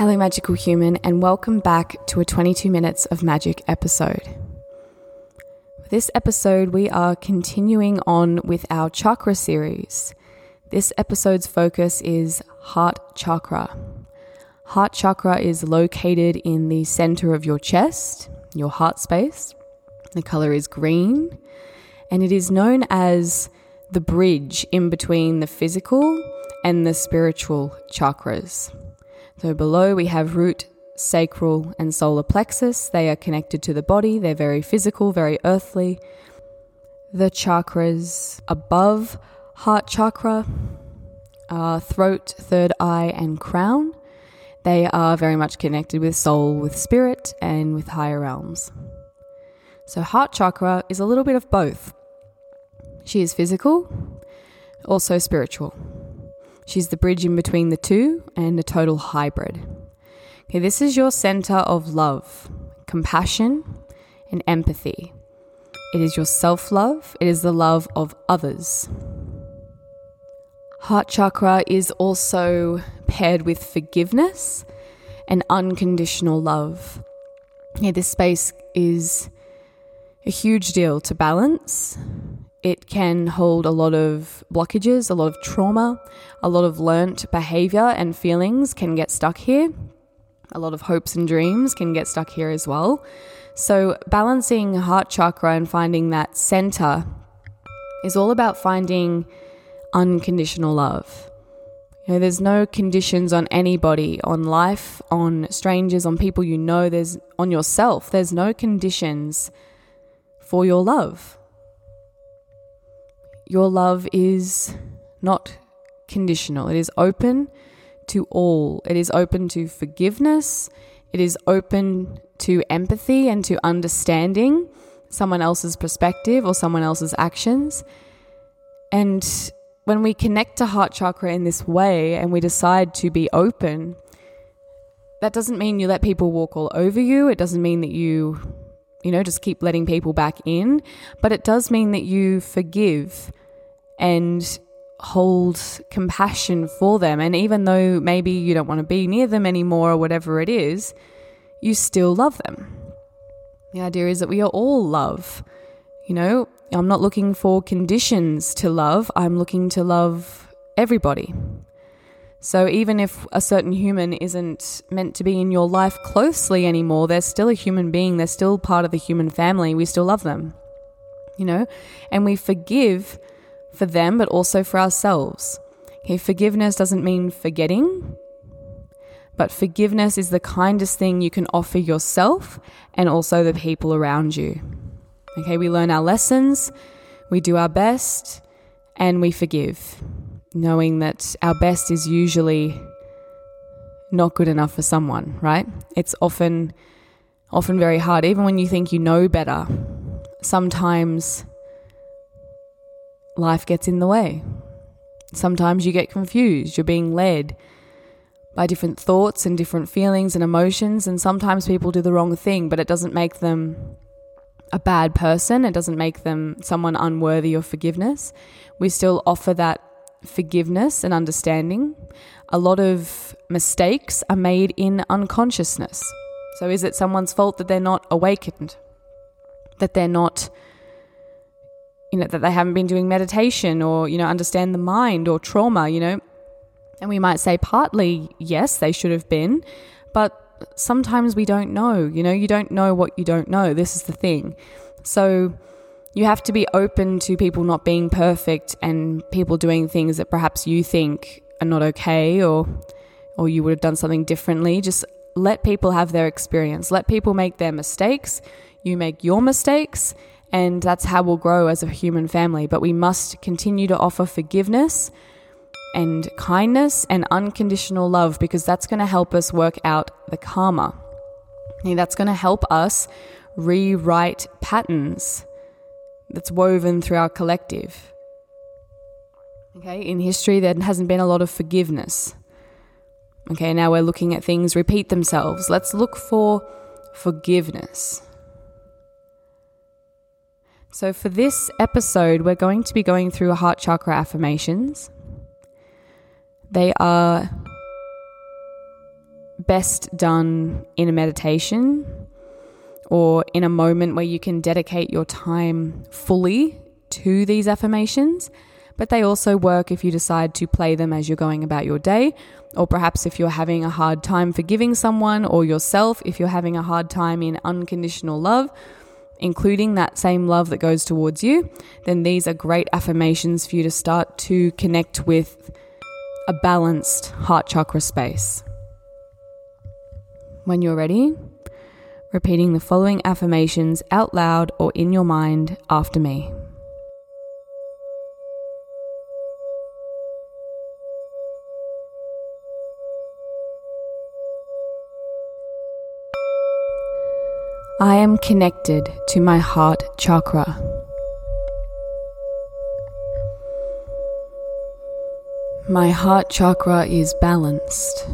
Hello, magical human, and welcome back to a 22 minutes of magic episode. This episode, we are continuing on with our chakra series. This episode's focus is heart chakra. Heart chakra is located in the center of your chest, your heart space. The color is green, and it is known as the bridge in between the physical and the spiritual chakras. So below we have root, sacral, and solar plexus. They are connected to the body, they're very physical, very earthly. The chakras above heart chakra are throat, third eye, and crown. They are very much connected with soul, with spirit, and with higher realms. So, heart chakra is a little bit of both. She is physical, also spiritual. She's the bridge in between the two and a total hybrid. Okay, this is your center of love, compassion, and empathy. It is your self love, it is the love of others. Heart chakra is also paired with forgiveness and unconditional love. Yeah, this space is a huge deal to balance it can hold a lot of blockages, a lot of trauma, a lot of learnt behavior and feelings can get stuck here. A lot of hopes and dreams can get stuck here as well. So, balancing heart chakra and finding that center is all about finding unconditional love. You know, there's no conditions on anybody, on life, on strangers, on people you know, there's on yourself. There's no conditions for your love your love is not conditional, it is open to all. It is open to forgiveness, it is open to empathy and to understanding someone else's perspective or someone else's actions. And when we connect to heart chakra in this way and we decide to be open, that doesn't mean you let people walk all over you. It doesn't mean that you, you know, just keep letting people back in. But it does mean that you forgive and hold compassion for them. And even though maybe you don't want to be near them anymore or whatever it is, you still love them. The idea is that we are all love. You know, I'm not looking for conditions to love, I'm looking to love everybody. So even if a certain human isn't meant to be in your life closely anymore, they're still a human being, they're still part of the human family, we still love them. You know, and we forgive for them, but also for ourselves. Okay, forgiveness doesn't mean forgetting, but forgiveness is the kindest thing you can offer yourself and also the people around you. Okay, we learn our lessons, we do our best, and we forgive, knowing that our best is usually not good enough for someone, right? It's often often very hard even when you think you know better. Sometimes life gets in the way. Sometimes you get confused, you're being led by different thoughts and different feelings and emotions, and sometimes people do the wrong thing, but it doesn't make them a bad person, it doesn't make them someone unworthy of forgiveness. We still offer that forgiveness and understanding. A lot of mistakes are made in unconsciousness. So, is it someone's fault that they're not awakened? That they're not you know, that they haven't been doing meditation or, you know, understand the mind or trauma, you know. And we might say partly, yes, they should have been, but sometimes we don't know, you know, you don't know what you don't know. This is the thing. So you have to be open to people not being perfect and people doing things that perhaps you think are not okay or or you would have done something differently. Just let people have their experience. Let people make their mistakes. You make your mistakes and that's how we'll grow as a human family. But we must continue to offer forgiveness and kindness and unconditional love because that's going to help us work out the karma. And that's going to help us rewrite patterns that's woven through our collective. Okay, in history, there hasn't been a lot of forgiveness. Okay, now we're looking at things repeat themselves. Let's look for forgiveness. So, for this episode, we're going to be going through heart chakra affirmations. They are best done in a meditation or in a moment where you can dedicate your time fully to these affirmations. But they also work if you decide to play them as you're going about your day, or perhaps if you're having a hard time forgiving someone or yourself, if you're having a hard time in unconditional love, including that same love that goes towards you, then these are great affirmations for you to start to connect with a balanced heart chakra space. When you're ready, repeating the following affirmations out loud or in your mind after me. I am connected to my heart chakra. My heart chakra is balanced.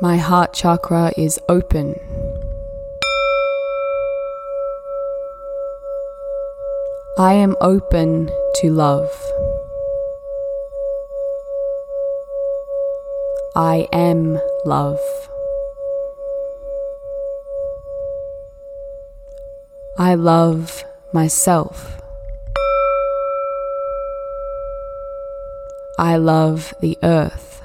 My heart chakra is open. I am open to love. I am love. I love myself. I love the earth.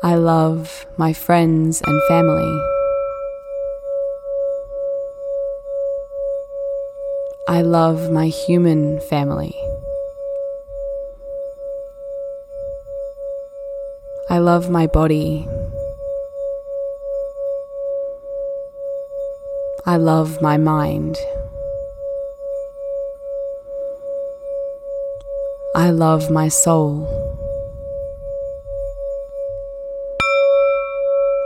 I love my friends and family. I love my human family. I love my body. I love my mind. I love my soul.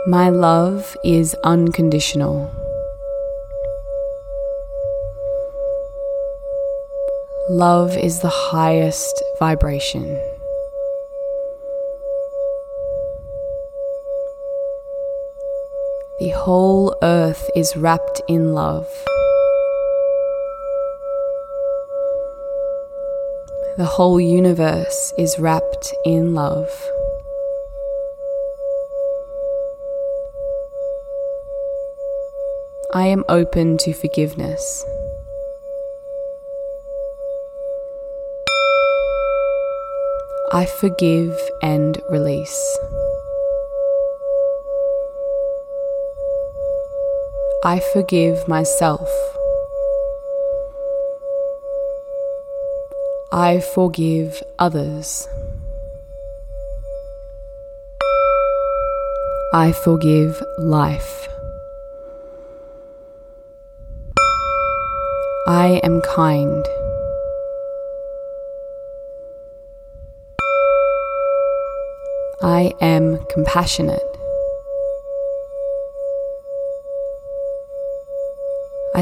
My love is unconditional. Love is the highest vibration. Whole earth is wrapped in love. The whole universe is wrapped in love. I am open to forgiveness. I forgive and release. I forgive myself. I forgive others. I forgive life. I am kind. I am compassionate.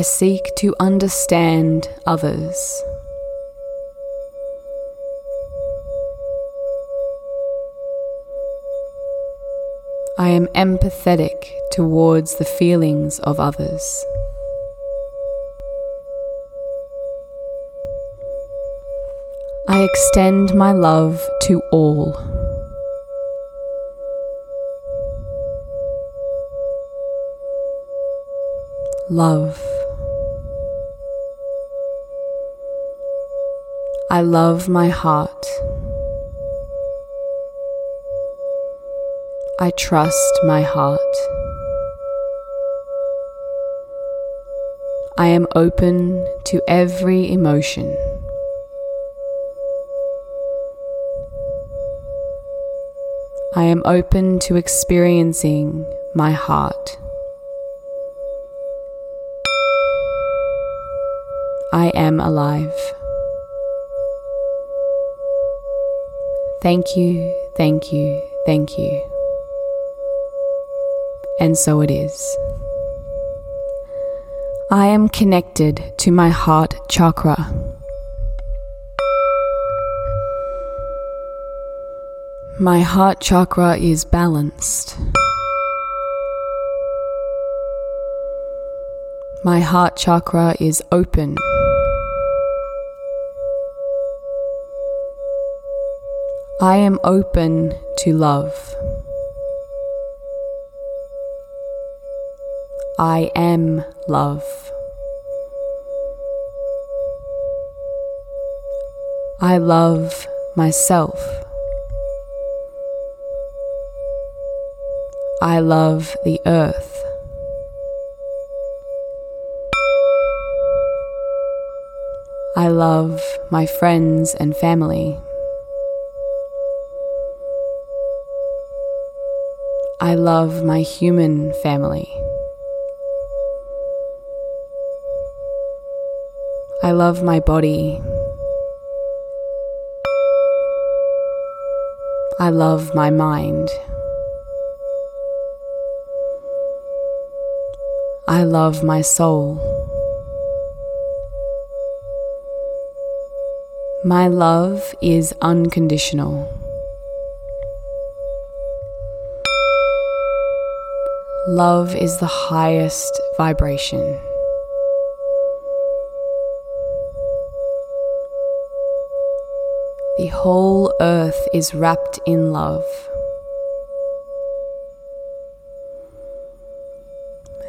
I seek to understand others. I am empathetic towards the feelings of others. I extend my love to all. Love. I love my heart. I trust my heart. I am open to every emotion. I am open to experiencing my heart. I am alive. Thank you, thank you, thank you. And so it is. I am connected to my heart chakra. My heart chakra is balanced. My heart chakra is open. I am open to love. I am love. I love myself. I love the earth. I love my friends and family. I love my human family. I love my body. I love my mind. I love my soul. My love is unconditional. Love is the highest vibration. The whole earth is wrapped in love.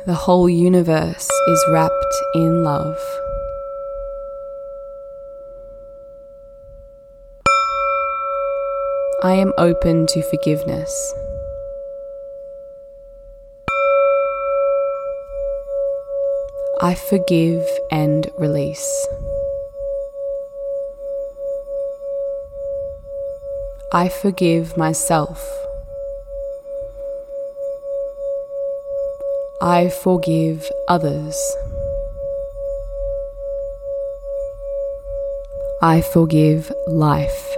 The whole universe is wrapped in love. I am open to forgiveness. I forgive and release. I forgive myself. I forgive others. I forgive life.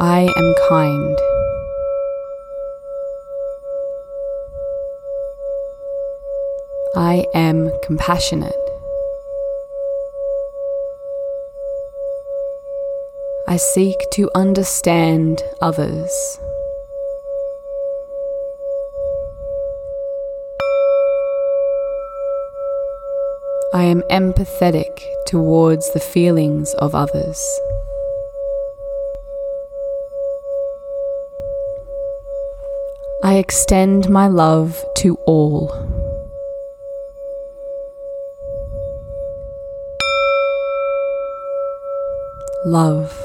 I am kind. I am compassionate. I seek to understand others. I am empathetic towards the feelings of others. I extend my love to all. Love.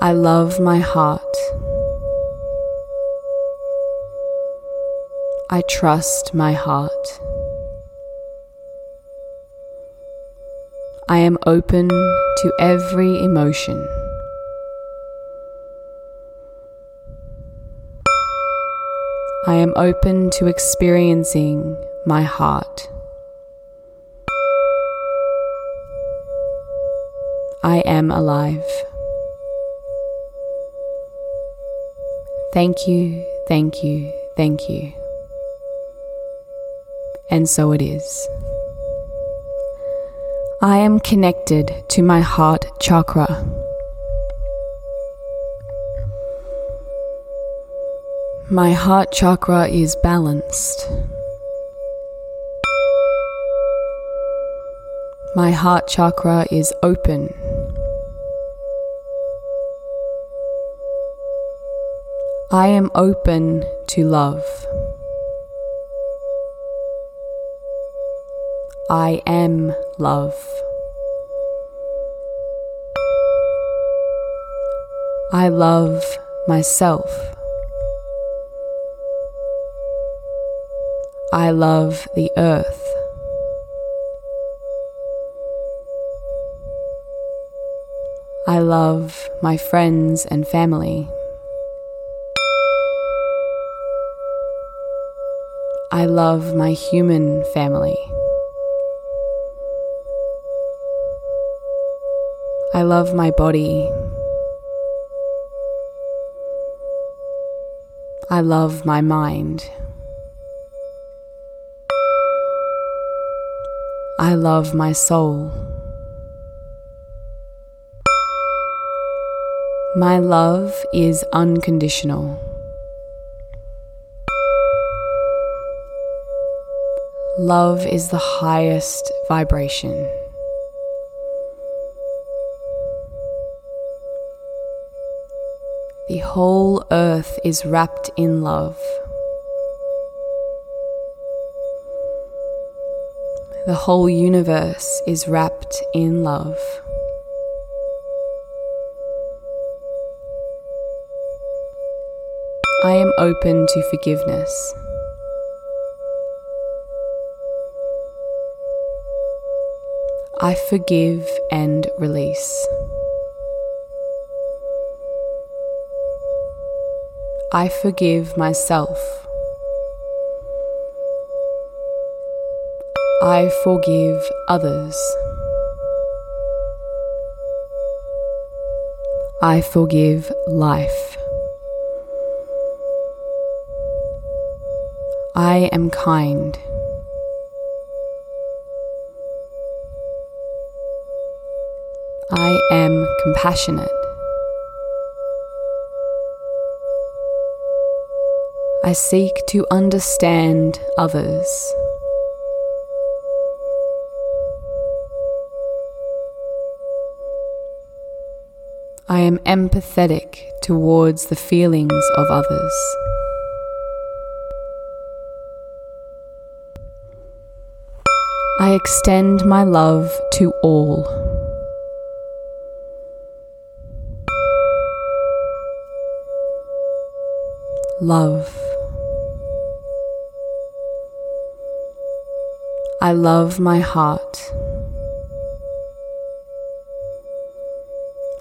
I love my heart. I trust my heart. I am open to every emotion. I am open to experiencing my heart. I am alive. Thank you, thank you, thank you. And so it is. I am connected to my heart chakra. My heart chakra is balanced. My heart chakra is open. I am open to love. I am love. I love myself. I love the earth. I love my friends and family. I love my human family. I love my body. I love my mind. I love my soul. My love is unconditional. Love is the highest vibration. The whole earth is wrapped in love. The whole universe is wrapped in love. I am open to forgiveness. I forgive and release. I forgive myself. I forgive others. I forgive life. I am kind. I am compassionate. I seek to understand others. I am empathetic towards the feelings of others. I extend my love to all. Love. I love my heart.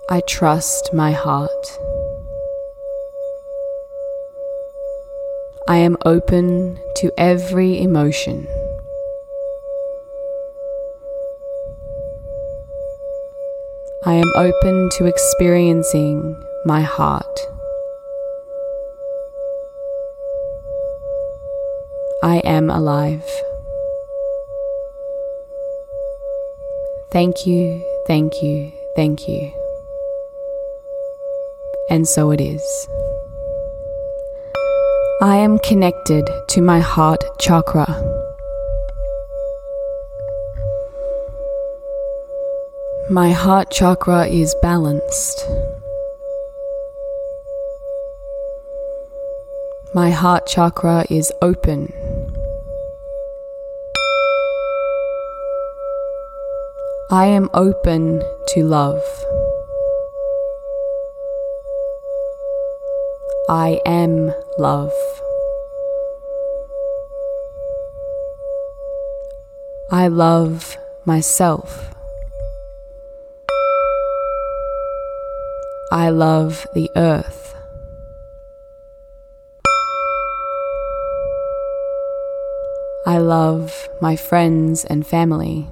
I trust my heart. I am open to every emotion. I am open to experiencing my heart. I am alive. Thank you, thank you, thank you. And so it is. I am connected to my heart chakra. My heart chakra is balanced. My heart chakra is open. I am open to love. I am love. I love myself. I love the earth. I love my friends and family.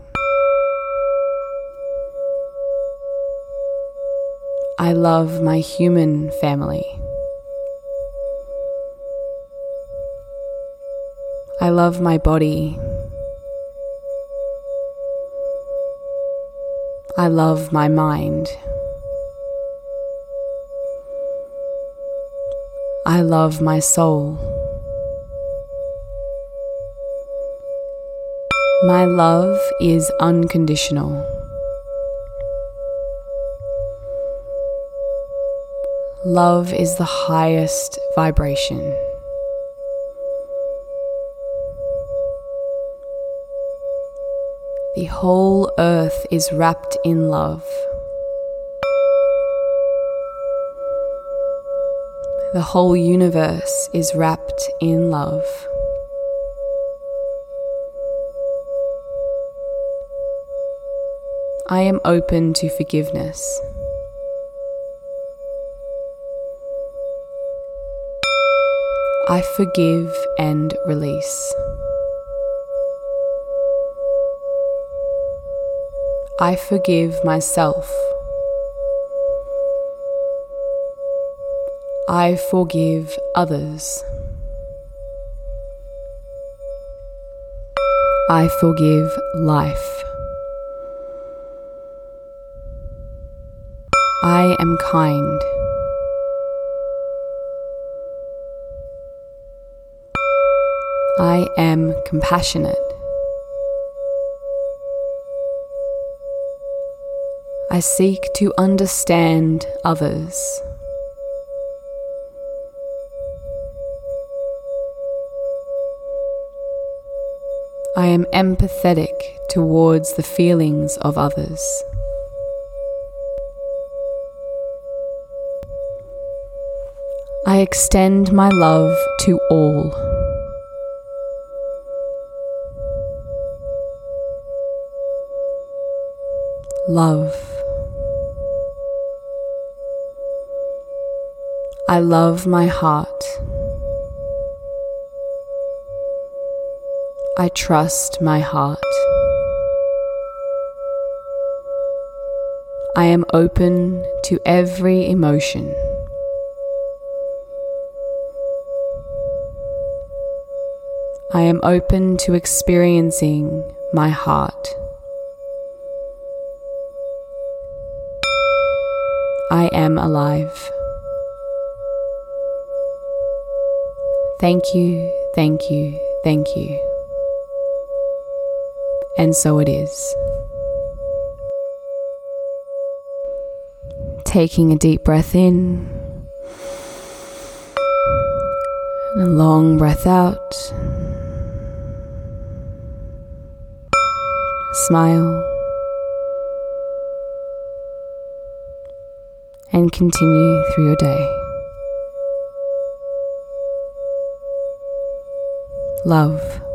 I love my human family. I love my body. I love my mind. I love my soul. My love is unconditional. Love is the highest vibration. The whole earth is wrapped in love. The whole universe is wrapped in love. I am open to forgiveness. I forgive and release. I forgive myself. I forgive others. I forgive life. I am kind. I am compassionate. I seek to understand others. I am empathetic towards the feelings of others. I extend my love to all. Love. I love my heart. I trust my heart. I am open to every emotion. I am open to experiencing my heart. I am alive. Thank you, thank you, thank you. And so it is. Taking a deep breath in, and a long breath out. Smile. And continue through your day. Love.